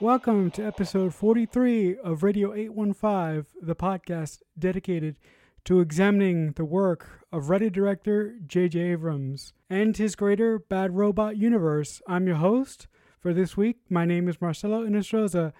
Welcome to episode 43 of Radio 815, the podcast dedicated to examining the work of writer director J.J. Abrams and his greater Bad Robot universe. I'm your host for this week. My name is Marcelo Inestroza,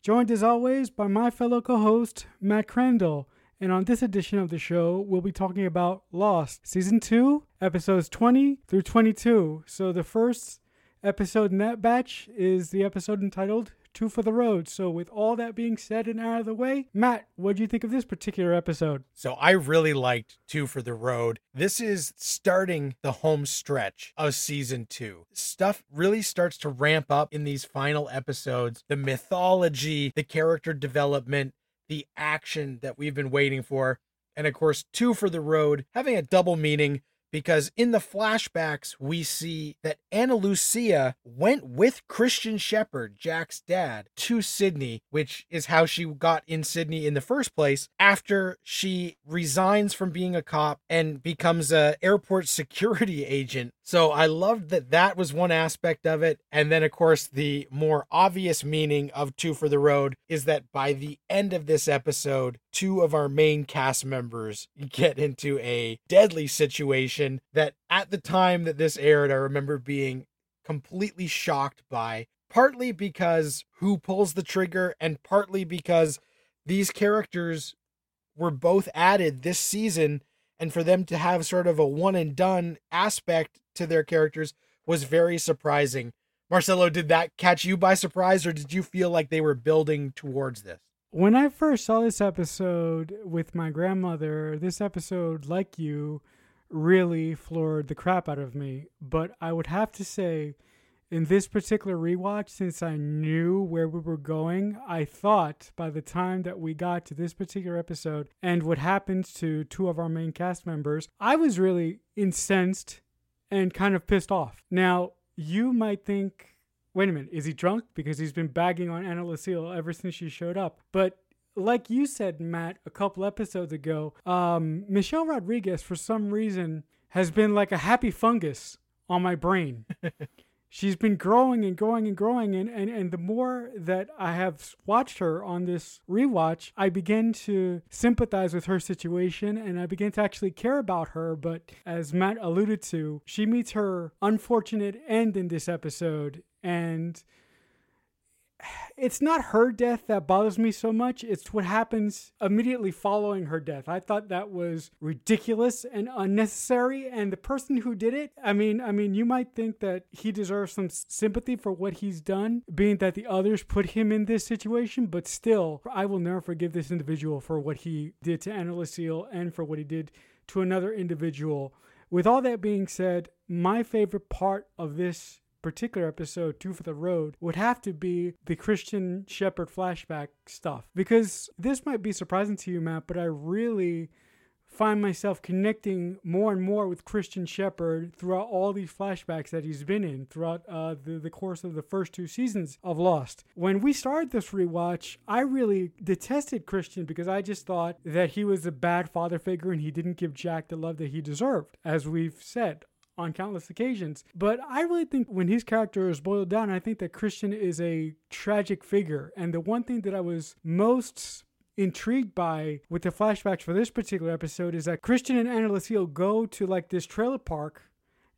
joined as always by my fellow co host, Matt Crandall. And on this edition of the show, we'll be talking about Lost, Season 2, episodes 20 through 22. So the first episode in that batch is the episode entitled two for the road. So, with all that being said and out of the way, Matt, what do you think of this particular episode? So, I really liked two for the road. This is starting the home stretch of season two. Stuff really starts to ramp up in these final episodes. The mythology, the character development, the action that we've been waiting for. And of course, two for the road, having a double meaning because in the flashbacks we see that Ana Lucia went with Christian Shephard, Jack's dad, to Sydney, which is how she got in Sydney in the first place after she resigns from being a cop and becomes a airport security agent. So I loved that that was one aspect of it and then of course the more obvious meaning of 2 for the road is that by the end of this episode two of our main cast members get into a deadly situation that at the time that this aired, I remember being completely shocked by, partly because who pulls the trigger, and partly because these characters were both added this season, and for them to have sort of a one and done aspect to their characters was very surprising. Marcelo, did that catch you by surprise, or did you feel like they were building towards this? When I first saw this episode with my grandmother, this episode, like you, really floored the crap out of me. But I would have to say, in this particular rewatch, since I knew where we were going, I thought by the time that we got to this particular episode and what happened to two of our main cast members, I was really incensed and kind of pissed off. Now, you might think wait a minute, is he drunk? Because he's been bagging on Anna Lucille ever since she showed up. But like you said, Matt, a couple episodes ago, um, Michelle Rodriguez, for some reason, has been like a happy fungus on my brain. She's been growing and growing and growing. And, and, and the more that I have watched her on this rewatch, I begin to sympathize with her situation and I begin to actually care about her. But as Matt alluded to, she meets her unfortunate end in this episode and it's not her death that bothers me so much. It's what happens immediately following her death. I thought that was ridiculous and unnecessary. And the person who did it, I mean, I mean, you might think that he deserves some sympathy for what he's done, being that the others put him in this situation. But still, I will never forgive this individual for what he did to Ana Lucille and for what he did to another individual. With all that being said, my favorite part of this particular episode, Two for the Road, would have to be the Christian Shephard flashback stuff. Because this might be surprising to you, Matt, but I really find myself connecting more and more with Christian Shephard throughout all these flashbacks that he's been in throughout uh, the, the course of the first two seasons of Lost. When we started this rewatch, I really detested Christian because I just thought that he was a bad father figure and he didn't give Jack the love that he deserved, as we've said on countless occasions. But I really think when his character is boiled down, I think that Christian is a tragic figure. And the one thing that I was most intrigued by with the flashbacks for this particular episode is that Christian and Ana Lucille go to like this trailer park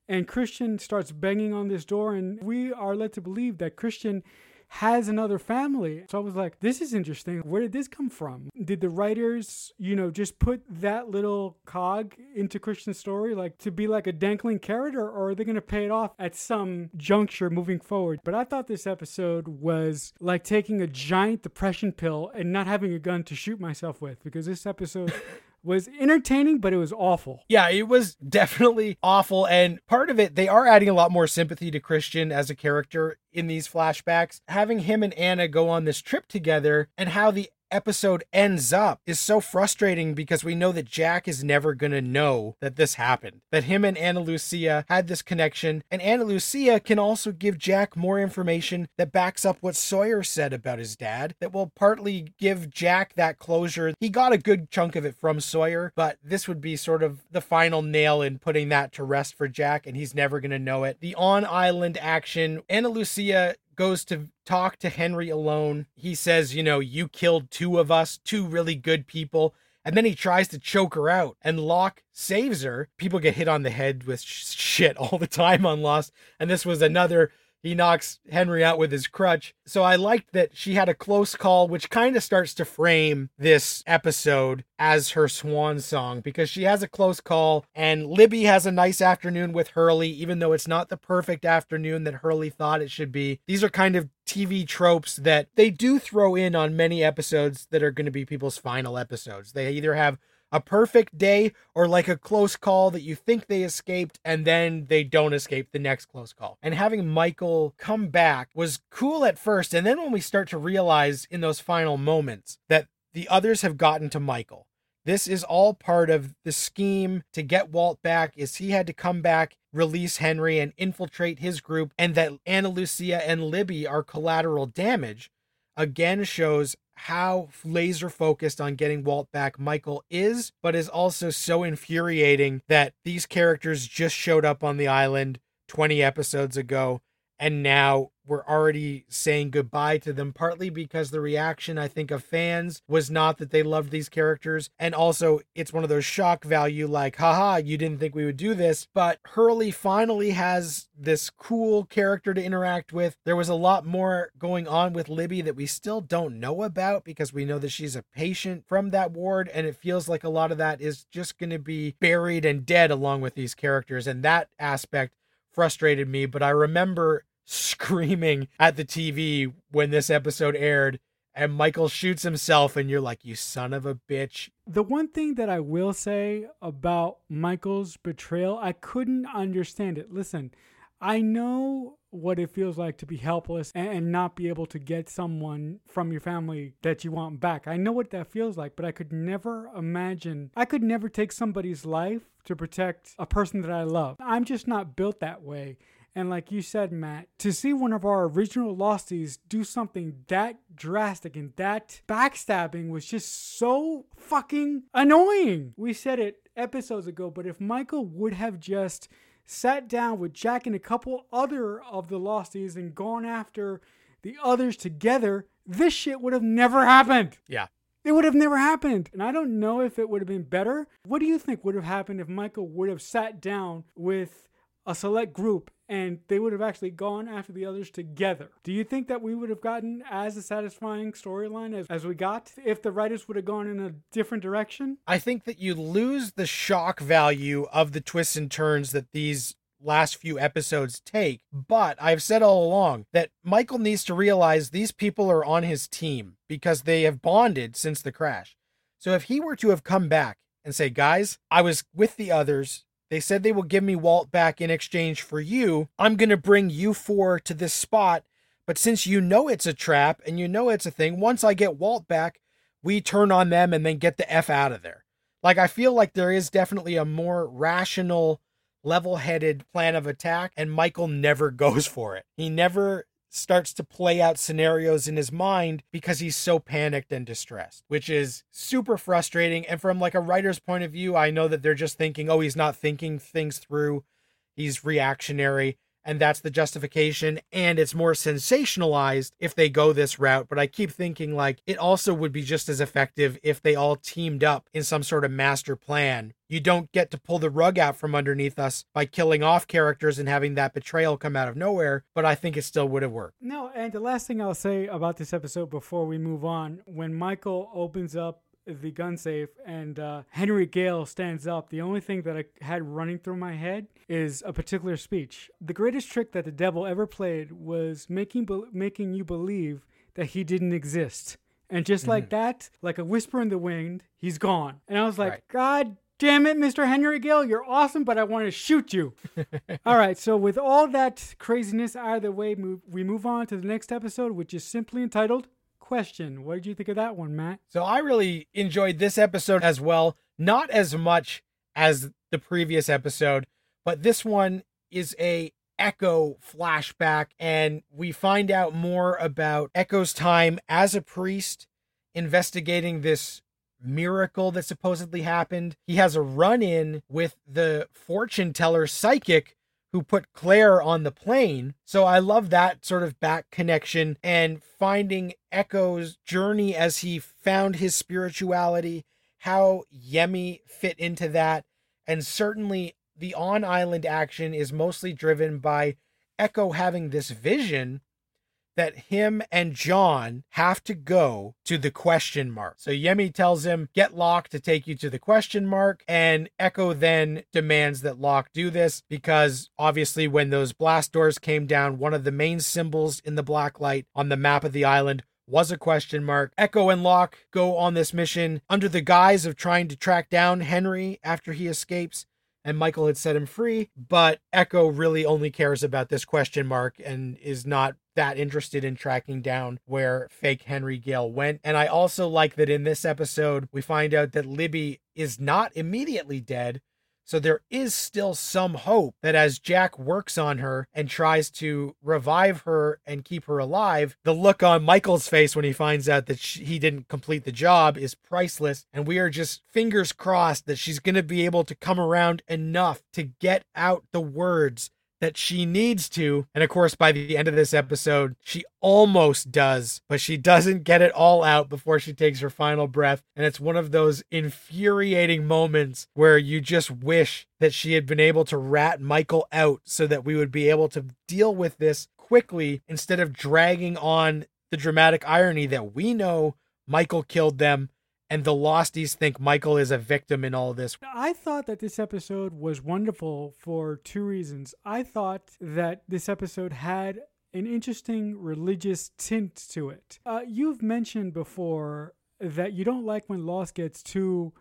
and Christian starts banging on this door and we are led to believe that Christian has another family. So I was like, this is interesting. Where did this come from? Did the writers, you know, just put that little cog into Christian's story, like to be like a dangling carrot, or, or are they going to pay it off at some juncture moving forward? But I thought this episode was like taking a giant depression pill and not having a gun to shoot myself with because this episode was entertaining, but it was awful. Yeah, it was definitely awful. And part of it, they are adding a lot more sympathy to Christian as a character in these flashbacks. Having him and Anna go on this trip together and how the episode ends up is so frustrating because we know that Jack is never going to know that this happened. That him and Ana Lucia had this connection, and Ana Lucia can also give Jack more information that backs up what Sawyer said about his dad, that will partly give Jack that closure. He got a good chunk of it from Sawyer, but this would be sort of the final nail in putting that to rest for Jack, and he's never going to know it. The on island action, Ana Lucia goes to talk to Henry alone. He says, you know, you killed two of us, two really good people. And then he tries to choke her out, and Locke saves her. People get hit on the head with sh- shit all the time on Lost. And this was another he knocks Henry out with his crutch. So I liked that she had a close call, which kind of starts to frame this episode as her swan song because she has a close call and Libby has a nice afternoon with Hurley, even though it's not the perfect afternoon that Hurley thought it should be. These are kind of TV tropes that they do throw in on many episodes that are going to be people's final episodes. They either have a perfect day or like a close call that you think they escaped and then they don't escape the next close call. And having Michael come back was cool at first. And then when we start to realize in those final moments that the others have gotten to Michael, this is all part of the scheme to get Walt back is he had to come back release Henry and infiltrate his group and that Ana Lucia and Libby are collateral damage again shows how laser focused on getting Walt back Michael is, but is also so infuriating that these characters just showed up on the island 20 episodes ago and now we're already saying goodbye to them partly because the reaction i think of fans was not that they loved these characters. And also it's one of those shock value like haha you didn't think we would do this. But hurley finally has this cool character to interact with. There was a lot more going on with libby that we still don't know about because we know that she's a patient from that ward and it feels like a lot of that is just going to be buried and dead along with these characters. And that aspect frustrated me, but I remember screaming at the TV when this episode aired and Michael shoots himself and you're like you son of a bitch. The one thing that I will say about Michael's betrayal, I couldn't understand it. Listen, I know what it feels like to be helpless and, not be able to get someone from your family that you want back. I know what that feels like, but I could never imagine, I could never take somebody's life to protect a person that I love. I'm just not built that way. And like you said, Matt, to see one of our original Losties do something that drastic and that backstabbing was just so fucking annoying. We said it episodes ago, but if Michael would have just sat down with Jack and a couple other of the Losties and gone after the others together, this shit would have never happened. Yeah. It would have never happened. And I don't know if it would have been better. What do you think would have happened if Michael would have sat down with a select group and they would have actually gone after the others together. Do you think that we would have gotten as a satisfying storyline as, as we got if the writers would have gone in a different direction? I think that you lose the shock value of the twists and turns that these last few episodes take. But I've said all along that Michael needs to realize these people are on his team because they have bonded since the crash. So if he were to have come back and say, guys, I was with the others they said they will give me Walt back in exchange for you. I'm going to bring you four to this spot. But since you know it's a trap and you know it's a thing, once I get Walt back, we turn on them and then get the F out of there. Like, I feel like there is definitely a more rational, level headed plan of attack, and Michael never goes for it. He never starts to play out scenarios in his mind because he's so panicked and distressed, which is super frustrating. And from like a writer's point of view, I know that they're just thinking, oh, he's not thinking things through. He's reactionary and that's the justification. And it's more sensationalized if they go this route. But i keep thinking like it also would be just as effective if they all teamed up in some sort of master plan. You don't get to pull the rug out from underneath us by killing off characters and having that betrayal come out of nowhere but i think it still would have worked. No and the last thing i'll say about this episode before we move on when michael opens up the gun safe and uh, Henry Gale stands up, the only thing that I had running through my head is a particular speech. The greatest trick that the devil ever played was making be- making you believe that he didn't exist. And just mm-hmm. like that, like a whisper in the wind, he's gone. And I was like, right. God damn it, Mr. Henry Gale, you're awesome, but I want to shoot you. all right, so with all that craziness out of the way, move, we move on to the next episode, which is simply entitled question. What did you think of that one, Matt? So I really enjoyed this episode as well. Not as much as the previous episode, but this one is a Eko flashback, and we find out more about Eko's time as a priest investigating this miracle that supposedly happened. He has a run in with the fortune teller psychic who put Claire on the plane. So I love that sort of back connection and finding Eko's journey as he found his spirituality, how Yemi fit into that. And certainly the on island action is mostly driven by Eko having this vision that him and John have to go to the question mark. So Yemi tells him, get Locke to take you to the question mark. And Eko then demands that Locke do this because obviously, when those blast doors came down, one of the main symbols in the black light on the map of the island was a question mark. Eko and Locke go on this mission under the guise of trying to track down Henry after he escapes and Michael had set him free, but Eko really only cares about this question mark and is not that interested in tracking down where fake Henry Gale went. And I also like that in this episode, we find out that Libby is not immediately dead, so there is still some hope that as Jack works on her and tries to revive her and keep her alive, the look on Michael's face when he finds out that she, he didn't complete the job is priceless. And we are just fingers crossed that she's going to be able to come around enough to get out the words that she needs to. And of course, by the end of this episode, she almost does, but she doesn't get it all out before she takes her final breath. And it's one of those infuriating moments where you just wish that she had been able to rat Michael out so that we would be able to deal with this quickly instead of dragging on the dramatic irony that we know Michael killed them and the Losties think Michael is a victim in all this. I thought that this episode was wonderful for two reasons. I thought that this episode had an interesting religious tint to it. Uh, you've mentioned before that you don't like when Lost gets too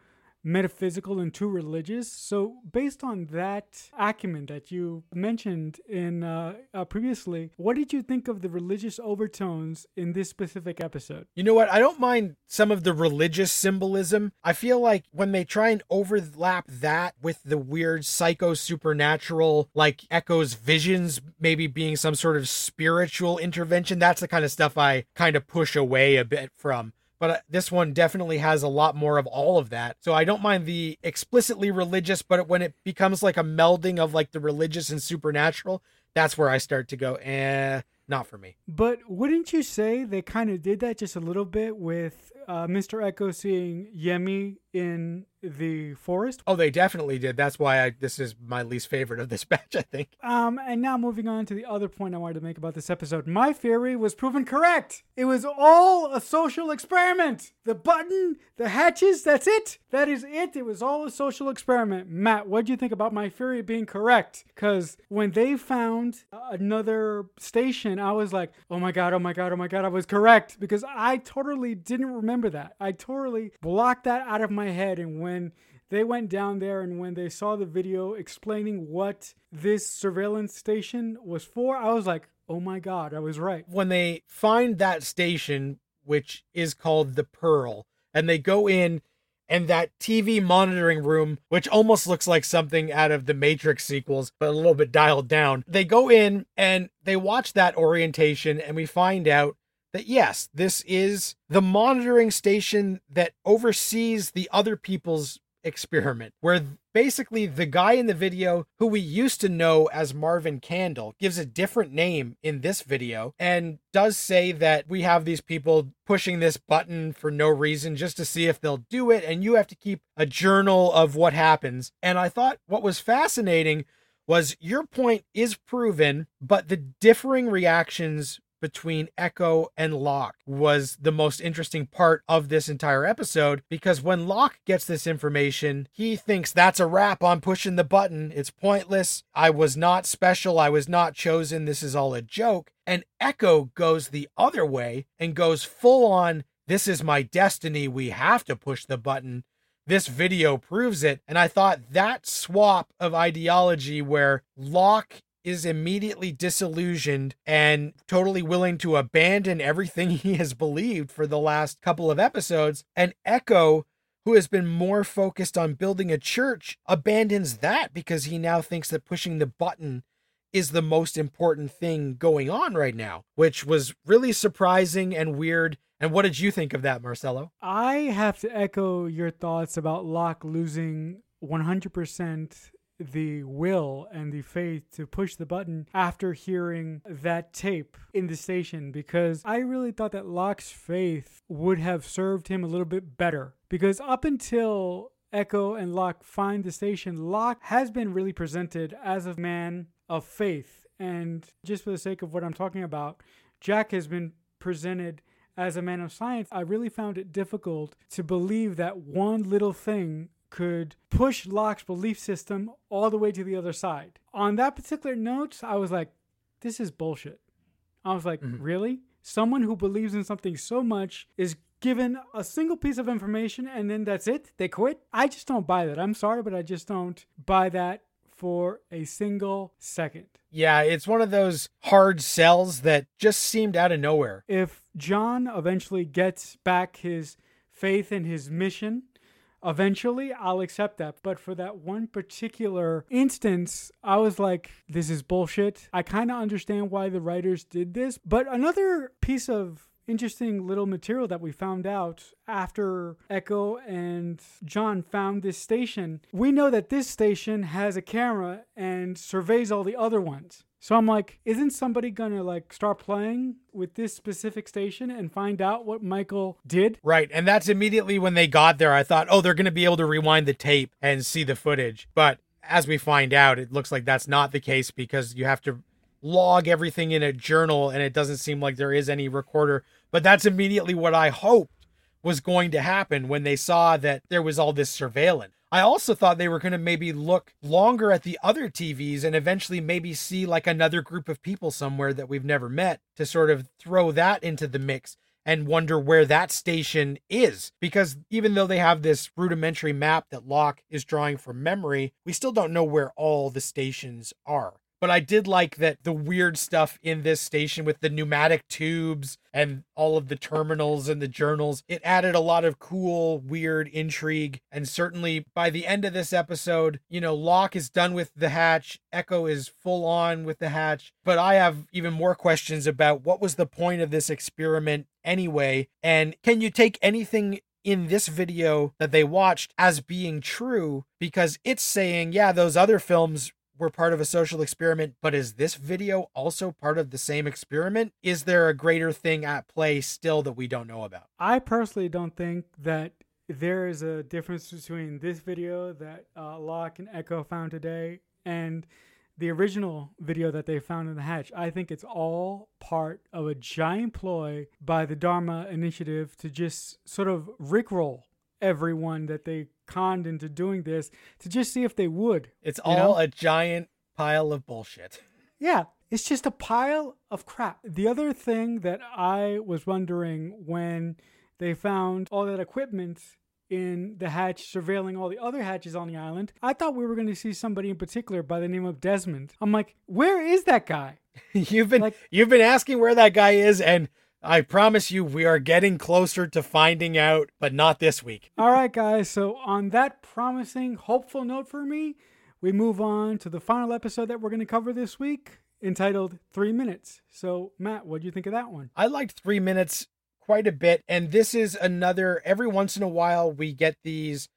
metaphysical and too religious. So, based on that acumen that you mentioned in uh, uh, previously, what did you think of the religious overtones in this specific episode? You know what? I don't mind some of the religious symbolism. I feel like when they try and overlap that with the weird psycho supernatural, like Eko's visions, maybe being some sort of spiritual intervention, that's the kind of stuff I kind of push away a bit from but uh, this one definitely has a lot more of all of that. So I don't mind the explicitly religious, but when it becomes like a melding of like the religious and supernatural, that's where I start to go, eh, not for me. But wouldn't you say they kind of did that just a little bit with uh, Mr. Eko seeing Yemi in the forest. Oh, they definitely did. That's why I, this is my least favorite of this batch, I think. Um, and now moving on to the other point I wanted to make about this episode. My theory was proven correct. It was all a social experiment. The button, the hatches, that's it. That is it. It was all a social experiment. Matt, what do you think about my theory being correct? Because when they found another station, I was like, oh my God, oh my God, oh my God, I was correct. Because I totally didn't remember that. I totally blocked that out of my head. And when they went down there and when they saw the video explaining what this surveillance station was for, I was like, oh my God, I was right. When they find that station, which is called the Pearl, and they go in and that TV monitoring room, which almost looks like something out of the Matrix sequels, but a little bit dialed down. They go in and they watch that orientation, and we find out that yes, this is the monitoring station that oversees the other people's experiment, where basically the guy in the video who we used to know as Marvin Candle gives a different name in this video and does say that we have these people pushing this button for no reason just to see if they'll do it. And you have to keep a journal of what happens. And I thought what was fascinating was your point is proven, but the differing reactions between Eko and Locke was the most interesting part of this entire episode because when Locke gets this information, he thinks that's a wrap on pushing the button. It's pointless. I was not special. I was not chosen. This is all a joke. And Eko goes the other way and goes full on, this is my destiny. We have to push the button this video proves it. And I thought that swap of ideology where Locke is immediately disillusioned and totally willing to abandon everything he has believed for the last couple of episodes. And Eko, who has been more focused on building a church, abandons that because he now thinks that pushing the button is the most important thing going on right now, which was really surprising and weird. And what did you think of that, Marcelo? I have to echo your thoughts about Locke losing 100% the will and the faith to push the button after hearing that tape in the station because I really thought that Locke's faith would have served him a little bit better. Because up until Eko and Locke find the station, Locke has been really presented as a man of faith. And just for the sake of what I'm talking about, Jack has been presented as a man of science. I really found it difficult to believe that one little thing could push Locke's belief system all the way to the other side. On that particular note, I was like, this is bullshit. I was like, mm-hmm. really? Someone who believes in something so much is given a single piece of information and then that's it? They quit? I just don't buy that. I'm sorry, but I just don't buy that for a single second. Yeah, it's one of those hard sells that just seemed out of nowhere. If John eventually gets back his faith in his mission, eventually I'll accept that. But for that one particular instance, I was like, this is bullshit. I kind of understand why the writers did this. But another piece of interesting little material that we found out after Eko and John found this station. We know that this station has a camera and surveys all the other ones. So I'm like, isn't somebody gonna like start playing with this specific station and find out what Michael did? Right. And that's immediately when they got there. I thought, oh, they're gonna be able to rewind the tape and see the footage. But as we find out, it looks like that's not the case because you have to log everything in a journal and it doesn't seem like there is any recorder. But that's immediately what I hoped was going to happen when they saw that there was all this surveillance. I also thought they were going to maybe look longer at the other TVs and eventually maybe see like another group of people somewhere that we've never met to sort of throw that into the mix and wonder where that station is. Because even though they have this rudimentary map that Locke is drawing from memory, we still don't know where all the stations are. But I did like that the weird stuff in this station with the pneumatic tubes and all of the terminals and the journals, it added a lot of cool, weird intrigue. And certainly by the end of this episode, you know, Locke is done with the hatch, Eko is full on with the hatch. But I have even more questions about what was the point of this experiment anyway? And can you take anything in this video that they watched as being true because it's saying, yeah, those other films were part of a social experiment, but is this video also part of the same experiment? Is there a greater thing at play still that we don't know about? I personally don't think that there is a difference between this video that uh, Locke and Eko found today and the original video that they found in the hatch. I think it's all part of a giant ploy by the Dharma Initiative to just sort of rickroll everyone that they conned into doing this to just see if they would. It's all know? a giant pile of bullshit. Yeah, it's just a pile of crap. The other thing that I was wondering when they found all that equipment in the hatch surveilling all the other hatches on the island, I thought we were going to see somebody in particular by the name of Desmond. I'm like, where is that guy? you've been like, you've been asking where that guy is and I promise you, we are getting closer to finding out, but not this week. All right, guys. So, on that promising, hopeful note for me, we move on to the final episode that we're going to cover this week entitled Three Minutes. So, Matt, what do you think of that one? I liked Three Minutes quite a bit. And this is another, every once in a while, we get these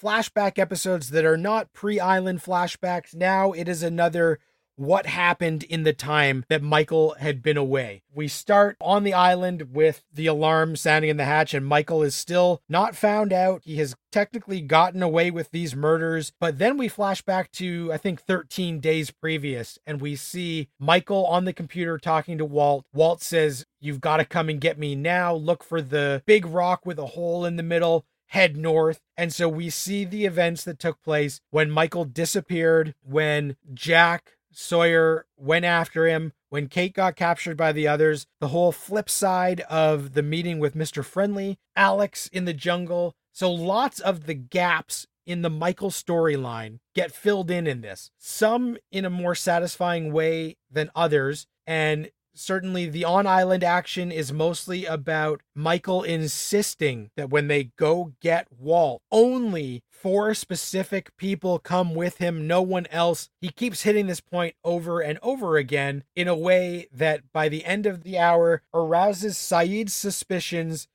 flashback episodes that are not pre island flashbacks. Now it is another what happened in the time that Michael had been away. We start on the island with the alarm sounding in the hatch, and Michael is still not found out. He has technically gotten away with these murders, but then we flash back to, I think, 13 days previous, and we see Michael on the computer talking to Walt. Walt says, You've got to come and get me now. Look for the big rock with a hole in the middle head north. And so we see the events that took place when Michael disappeared, when Jack Sawyer went after him. When Kate got captured by the others, the whole flip side of the meeting with Mr. Friendly, Alex in the jungle. So lots of the gaps in the Michael storyline get filled in in this. Some in a more satisfying way than others. And certainly the on island action is mostly about Michael insisting that when they go get Walt, only four specific people come with him, no one else. He keeps hitting this point over and over again in a way that by the end of the hour arouses Sayid's suspicions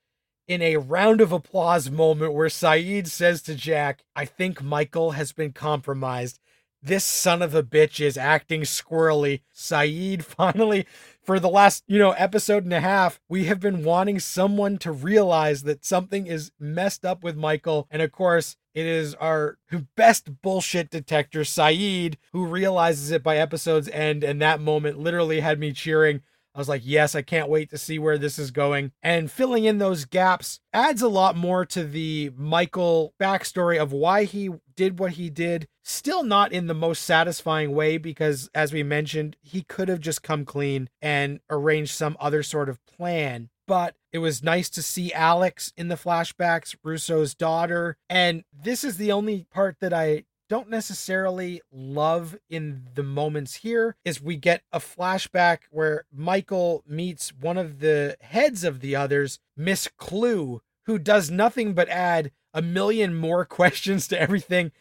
in a round of applause moment where Sayid says to Jack, I think Michael has been compromised. this son of a bitch is acting squirrely. Sayid finally, for the last, you know, episode and a half, we have been wanting someone to realize that something is messed up with Michael. And of course, it is our best bullshit detector, Sayid, who realizes it by episode's end. And that moment literally had me cheering. I was like, yes, I can't wait to see where this is going. And filling in those gaps adds a lot more to the Michael backstory of why he did what he did. Still not in the most satisfying way because, as we mentioned, he could have just come clean and arranged some other sort of plan but it was nice to see Alex in the flashbacks, Rousseau's daughter. And this is the only part that I don't necessarily love in the moments here is we get a flashback where Michael meets one of the heads of the others, Miss Clue, who does nothing but add a million more questions to everything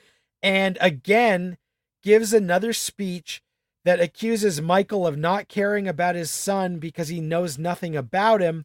and again gives another speech that accuses Michael of not caring about his son because he knows nothing about him.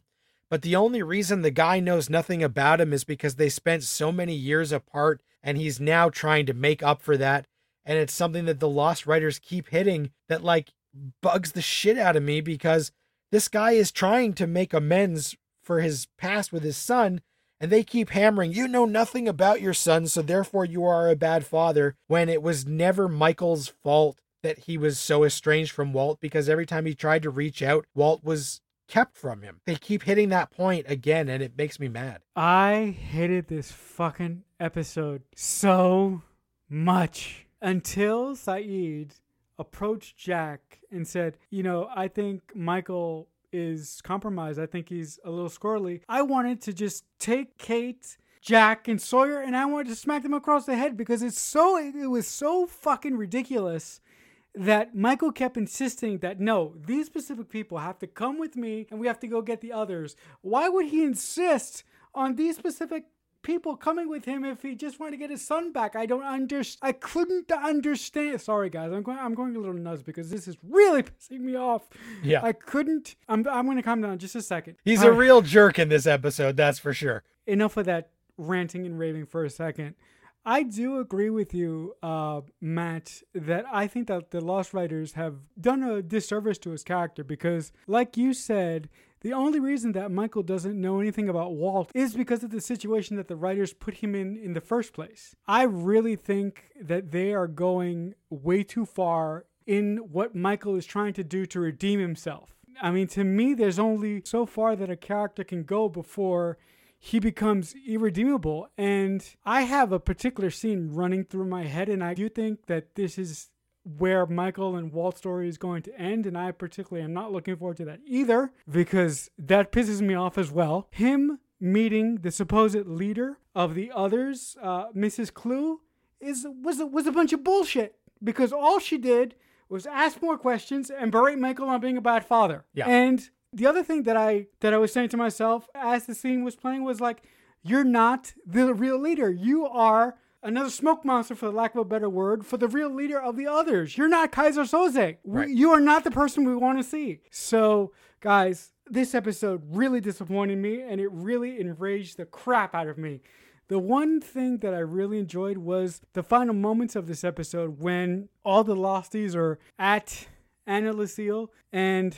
But the only reason the guy knows nothing about him is because they spent so many years apart and he's now trying to make up for that. And it's something that the Lost writers keep hitting that like bugs the shit out of me because this guy is trying to make amends for his past with his son. And they keep hammering, you know nothing about your son, so therefore you are a bad father, when it was never Michael's fault that he was so estranged from Walt because every time he tried to reach out, Walt was kept from him. They keep hitting that point again, and it makes me mad. I hated this fucking episode so much until Sayid approached Jack and said, You know, I think Michael is compromised. I think he's a little squirrely. I wanted to just take Kate. Jack and Sawyer, and I wanted to smack them across the head because it's so it was so fucking ridiculous that Michael kept insisting that no, these specific people have to come with me and we have to go get the others. Why would he insist on these specific people coming with him if he just wanted to get his son back? I don't understand. I couldn't understand. Sorry, guys, I'm going. I'm going a little nuts because this is really pissing me off. Yeah, I couldn't. I'm. I'm going to calm down just a second. He's a real jerk in this episode. That's for sure. Enough of that ranting and raving for a second. I do agree with you, uh, Matt, that I think that the Lost Writers have done a disservice to his character because, like you said, the only reason that Michael doesn't know anything about Walt is because of the situation that the writers put him in in the first place. I really think that they are going way too far in what Michael is trying to do to redeem himself. I mean, to me, there's only so far that a character can go before he becomes irredeemable. And I have a particular scene running through my head, and I do think that this is where Michael and Walt's story is going to end, and I particularly am not looking forward to that either because that pisses me off as well. Him meeting the supposed leader of the others, uh, Mrs. Clue, is was was a bunch of bullshit because all she did was ask more questions and berate Michael on being a bad father. Yeah. And the other thing that I that I was saying to myself as the scene was playing was like, you're not the real leader. You are another smoke monster, for the lack of a better word, for the real leader of the others. You're not Keyser Söze. Right. You are not the person we want to see. So, guys, this episode really disappointed me, and it really enraged the crap out of me. The one thing that I really enjoyed was the final moments of this episode when all the Losties are at Anna Lucille and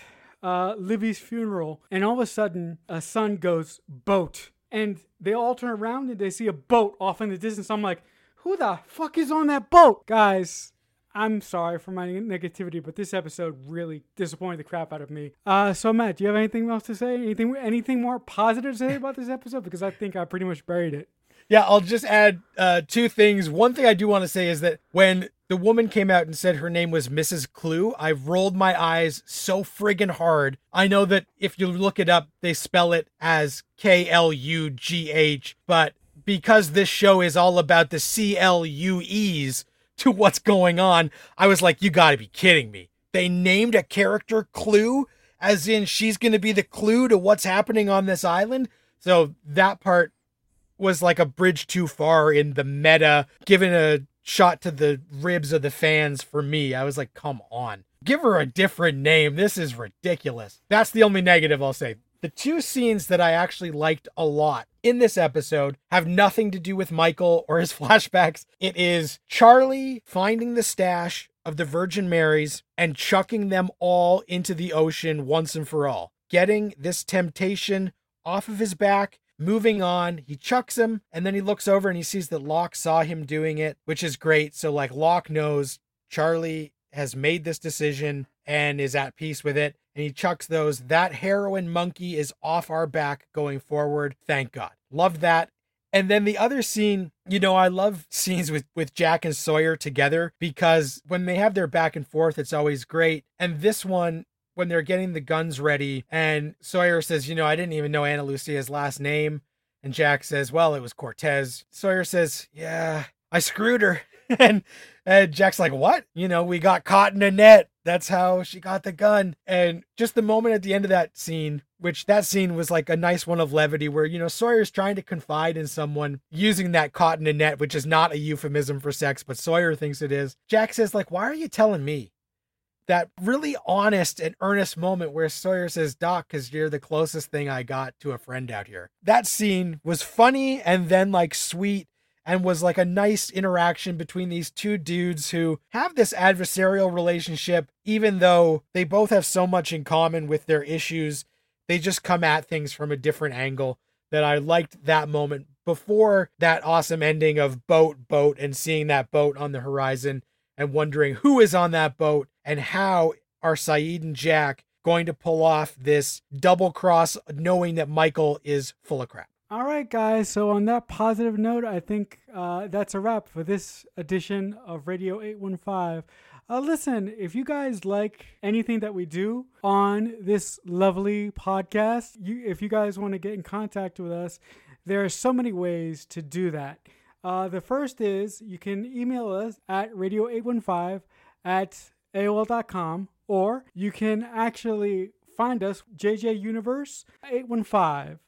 uh, Libby's funeral, and all of a sudden, a son goes boat, and they all turn around and they see a boat off in the distance. I'm like, who the fuck is on that boat, guys? I'm sorry for my negativity, but this episode really disappointed the crap out of me. Uh, so Matt, do you have anything else to say? Anything, anything more positive to say about this episode? Because I think I pretty much buried it. Yeah, I'll just add uh, two things. One thing I do want to say is that when the woman came out and said her name was Mrs. Clue. I rolled my eyes so friggin' hard. I know that if you look it up, they spell it as K L U G H, but because this show is all about the C L U E's to what's going on, I was like, you gotta be kidding me. They named a character Clue, as in she's gonna be the clue to what's happening on this island. So that part was like a bridge too far in the meta, given a shot to the ribs of the fans for me. I was like, come on. Give her a different name. This is ridiculous. That's the only negative I'll say. The two scenes that I actually liked a lot in this episode have nothing to do with Michael or his flashbacks. It is Charlie finding the stash of the Virgin Marys and chucking them all into the ocean once and for all. Getting this temptation off of his back, moving on. He chucks him, and then he looks over and he sees that Locke saw him doing it, which is great. So, like, Locke knows Charlie has made this decision and is at peace with it. And he chucks those. That heroin monkey is off our back going forward. Thank God. Love that. And then the other scene, you know, I love scenes with with Jack and Sawyer together because when they have their back and forth, it's always great. And this one, when they're getting the guns ready, and Sawyer says, you know, I didn't even know Ana Lucia's last name. And Jack says, well, it was Cortez. Sawyer says, yeah, I screwed her. and, and Jack's like, what? You know, we got caught in a net. That's how she got the gun. And just the moment at the end of that scene, which that scene was like a nice one of levity where, you know, Sawyer's trying to confide in someone using that caught in a net, which is not a euphemism for sex, but Sawyer thinks it is. Jack says, like, why are you telling me? That really honest and earnest moment where Sawyer says, Doc, because you're the closest thing I got to a friend out here. That scene was funny and then like sweet and was like a nice interaction between these two dudes who have this adversarial relationship, even though they both have so much in common with their issues. They just come at things from a different angle. That I liked that moment before that awesome ending of boat, boat, and seeing that boat on the horizon and wondering who is on that boat and how are Sayid and Jack going to pull off this double cross, knowing that Michael is full of crap. All right, guys. So, on that positive note, I think uh, that's a wrap for this edition of Radio 815. Uh, listen, if you guys like anything that we do on this lovely podcast, you, if you guys want to get in contact with us, there are so many ways to do that. Uh, the first is you can email us at radio815 at AOL.com, or you can actually find us, JJ Universe 815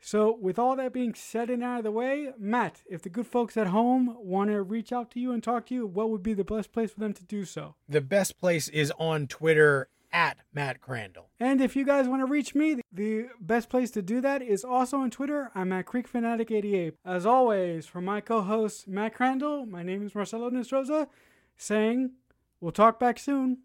so, with all that being said and out of the way, Matt, if the good folks at home want to reach out to you and talk to you, what would be the best place for them to do so? The best place is on Twitter at Matt Crandall. And if you guys want to reach me, the best place to do that is also on Twitter. I'm at Creek Fanatic 88. As always, for my co-host Matt Crandall, my name is Marcelo Nestroza, saying we'll talk back soon.